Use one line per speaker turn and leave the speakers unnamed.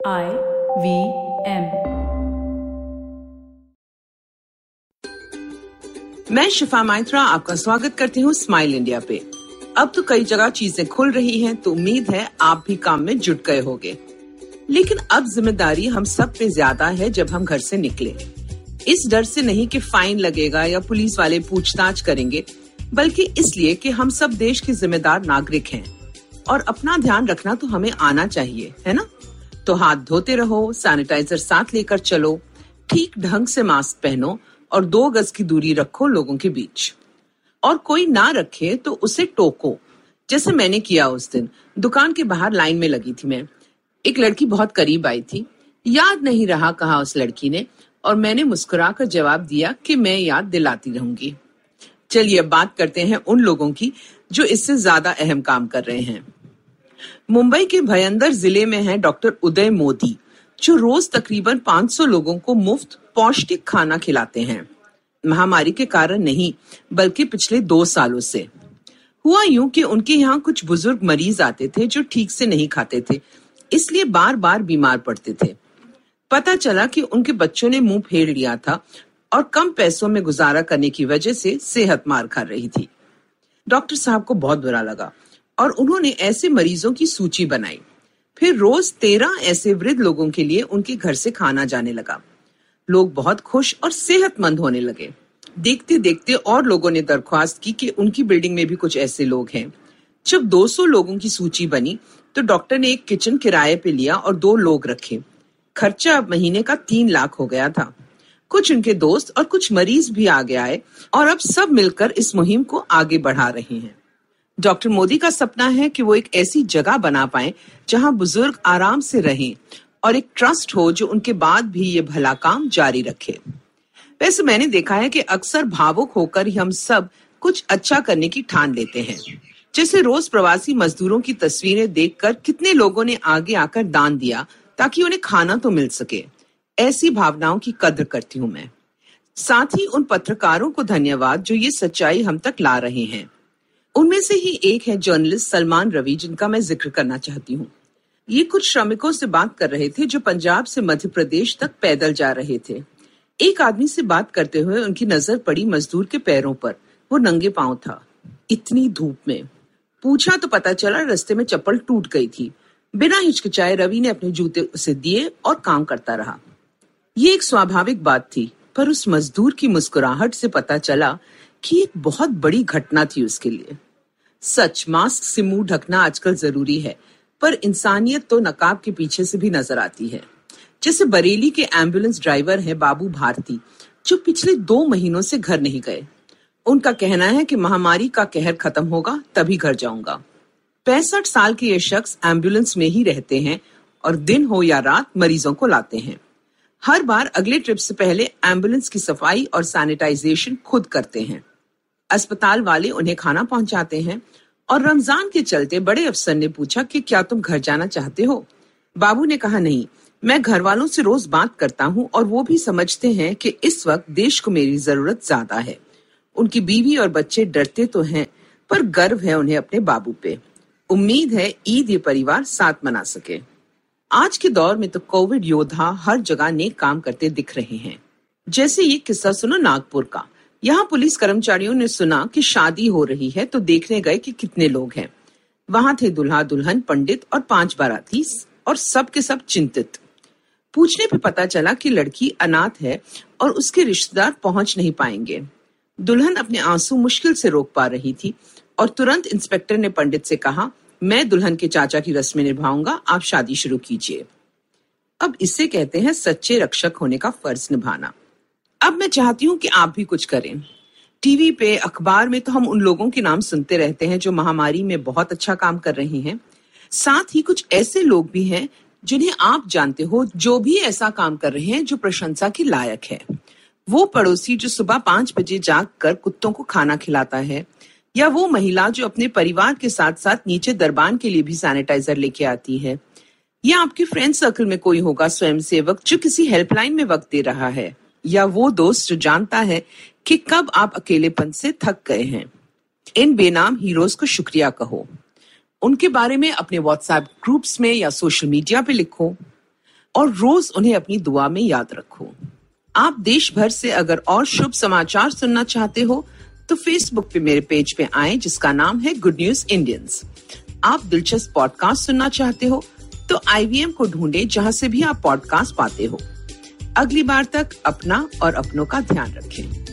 I V M
मैं शिफा माइत्रा आपका स्वागत करती हूँ स्माइल इंडिया पे। अब तो कई जगह चीज़ें खुल रही हैं तो उम्मीद है आप भी काम में जुट गए होंगे। लेकिन अब ज़िम्मेदारी हम सब पे ज़्यादा है जब हम घर से निकले। इस डर से नहीं कि फाइन लगेगा या पुलिस वाले पूछताछ करेंगे, बल्कि इसलिए कि हम सब देश के जिम्मेदार नागरिक हैं। और अपना ध्यान रखना तो हमें आना चाहिए, है ना? तो हाथ धोते रहो सैनिटाइजर साथ लेकर चलो, ठीक ढंग से मास्क पहनो और दो गज की दूरी रखो लोगों के बीच। और कोई ना रखे तो उसे टोको, जैसे मैंने किया उस दिन। दुकान के बाहर लाइन में लगी थी मैं। एक लड़की बहुत करीब आई थी। याद नहीं रहा कहा उस लड़की ने और मैंने मुस्कुराकर जवाब दिया कि मैं याद दिलाती रहूँगी। चलिए अब बात करते हैं उन लोगों की जो इससे ज़्यादा अहम काम कर रहे हैं। मुंबई के भयंदर ज़िले में है डॉक्टर उदय मोदी, जो रोज तकरीबन 500 लोगों को मुफ़्त पौष्टिक खाना खिलाते हैं। महामारी के कारण नहीं, बल्कि पिछले दो सालों से। हुआ यूँ कि उनके यहाँ कुछ बुज़ुर्ग मरीज़ आते थे जो ठीक से नहीं खाते थे, इसलिए बार बार बीमार पड़ते थे। पता चला कि उनके बच्चों ने मुँह फेर लिया था और कम पैसों में गुजारा करने की वजह से सेहत मार खा रही थी। डॉक्टर साहब को बहुत बुरा लगा। और उन्होंने ऐसे मरीजों की सूची बनाई। फिर रोज तेरह ऐसे वृद्ध लोगों के लिए उनके घर से खाना जाने लगा। लोग बहुत खुश और सेहतमंद होने लगे। देखते देखते और लोगों ने दरख्वास्त की कि उनकी बिल्डिंग में भी कुछ ऐसे लोग हैं। जब 200 लोगों की सूची बनी तो डॉक्टर ने एक किचन किराए पे लिया और दो लोग रखे। खर्चा अब महीने का तीन लाख हो गया था। कुछ उनके दोस्त और कुछ मरीज़ भी आगे आए और अब सब मिलकर इस मुहिम को आगे बढ़ा रहे हैं। डॉक्टर मोदी का सपना है कि वो एक ऐसी जगह बना पाए जहाँ बुज़ुर्ग आराम से रहें और एक ट्रस्ट हो जो उनके बाद भी ये भला काम जारी रखे। वैसे मैंने देखा है कि अक्सर भावुक होकर ही हम सब कुछ अच्छा करने की ठान लेते हैं। जैसे रोज प्रवासी मजदूरों की तस्वीरें देखकर कितने लोगों ने आगे आकर दान दिया ताकि उन्हें खाना तो मिल सके। ऐसी भावनाओं की कद्र करती हूँ मैं। साथ ही उन पत्रकारों को धन्यवाद जो ये सच्चाई हम तक ला रहे हैं। उनमें से ही एक है जर्नलिस्ट सलमान रवि, जिनका मैं ज़िक्र करना चाहती हूँ। ये कुछ श्रमिकों से बात कर रहे थे जो पंजाब से मध्य प्रदेश तक पैदल जा रहे थे। एक आदमी से बात करते हुए उनकी नज़र पड़ी मजदूर के पैरों पर। वो नंगे पाँव था। इतनी धूप में। पूछा तो पता चला रास्ते में चप्पल टूट गई थी। बिना हिचकिचाए रवि ने अपने जूते उसे दिए और काम करता रहा। ये एक स्वाभाविक बात थी, पर उस मजदूर की मुस्कुराहट से पता चला कि एक बहुत बड़ी घटना थी उसके लिए। सच, मास्क से मुँह ढकना आजकल ज़रूरी है, पर इंसानियत तो नकाब के पीछे से भी नज़र आती है। जैसे बरेली के एंबुलेंस ड्राइवर है बाबू भारती, जो पिछले दो महीनों से घर नहीं गए। उनका कहना है कि महामारी का कहर खत्म होगा, तभी घर जाऊँगा। पैंसठ साल के ये शख्स एंबुलेंस में ही रहते हैं और दिन हो या रात मरीजों को लाते हैं। हर बार अगले ट्रिप से पहले एंबुलेंस की सफ़ाई और सैनिटाइजेशन खुद करते हैं। अस्पताल वाले उन्हें खाना पहुंचाते हैं और रमज़ान के चलते बड़े अफसर ने पूछा कि क्या तुम घर जाना चाहते हो? बाबू ने कहा, नहीं, मैं घर वालों से रोज बात करता हूँ और वो भी समझते हैं कि इस वक्त देश को मेरी ज़रूरत ज़्यादा है। उनकी बीवी और बच्चे डरते तो हैं, पर गर्व है उन्हें अपने बाबू पे। उम्मीद है ईद ये परिवार साथ मना सके। आज के दौर में तो कोविड योद्धा हर जगह नेक काम करते दिख रहे हैं। जैसे ये किस्सा सुनो नागपुर का। यहाँ पुलिस कर्मचारियों ने सुना कि शादी हो रही है तो देखने गए कि कितने लोग हैं। वहाँ थे दुल्हा दुल्हन, पंडित और पाँच बाराती और सब के सब चिंतित। पूछने पे पता चला कि लड़की अनाथ है और उसके रिश्तेदार पहुँच नहीं पाएँगे। दुल्हन अपने आँसू मुश्किल से रोक पा रही थी और तुरंत इंस्पेक्टर ने पंडित से कहा, मैं दुल्हन के चाचा की रस्में निभाऊँगा, आप शादी शुरू कीजिए। अब इसे कहते हैं सच्चे रक्षक होने का फ़र्ज़ निभाना। अब मैं चाहती हूँ कि आप भी कुछ करें। टीवी पे अखबार में तो हम उन लोगों के नाम सुनते रहते हैं जो महामारी में बहुत अच्छा काम कर रहे हैं। साथ ही कुछ ऐसे लोग भी हैं जिन्हें आप जानते हो जो भी ऐसा काम कर रहे हैं जो प्रशंसा के लायक है। वो पड़ोसी जो सुबह पाँच बजे जाग कर कुत्तों को खाना खिलाता है, या वो महिला जो अपने परिवार के साथ साथ नीचे दरबान के लिए भी सैनिटाइजर लेके आती है, या आपके फ्रेंड सर्कल में कोई होगा स्वयं सेवक जो किसी हेल्पलाइन में वक्त दे रहा है। या वो दोस्त जो जानता है कि कब आप अकेलेपन से थक गए हैं। इन बेनाम हीरोज को शुक्रिया कहो। उनके बारे में अपने व्हाट्सएप ग्रुप्स में या सोशल मीडिया पे लिखो और रोज उन्हें अपनी दुआ में याद रखो। आप देश भर से अगर और शुभ समाचार सुनना चाहते हो तो फेसबुक पे मेरे पेज पे आए, जिसका नाम है गुड न्यूज़ इंडियंस आप दिलचस्प पॉडकास्ट सुनना चाहते हो तो आईवीएम को ढूंढे, जहाँ से भी आप पॉडकास्ट पाते हो। अगली बार तक अपना और अपनों का ध्यान रखें।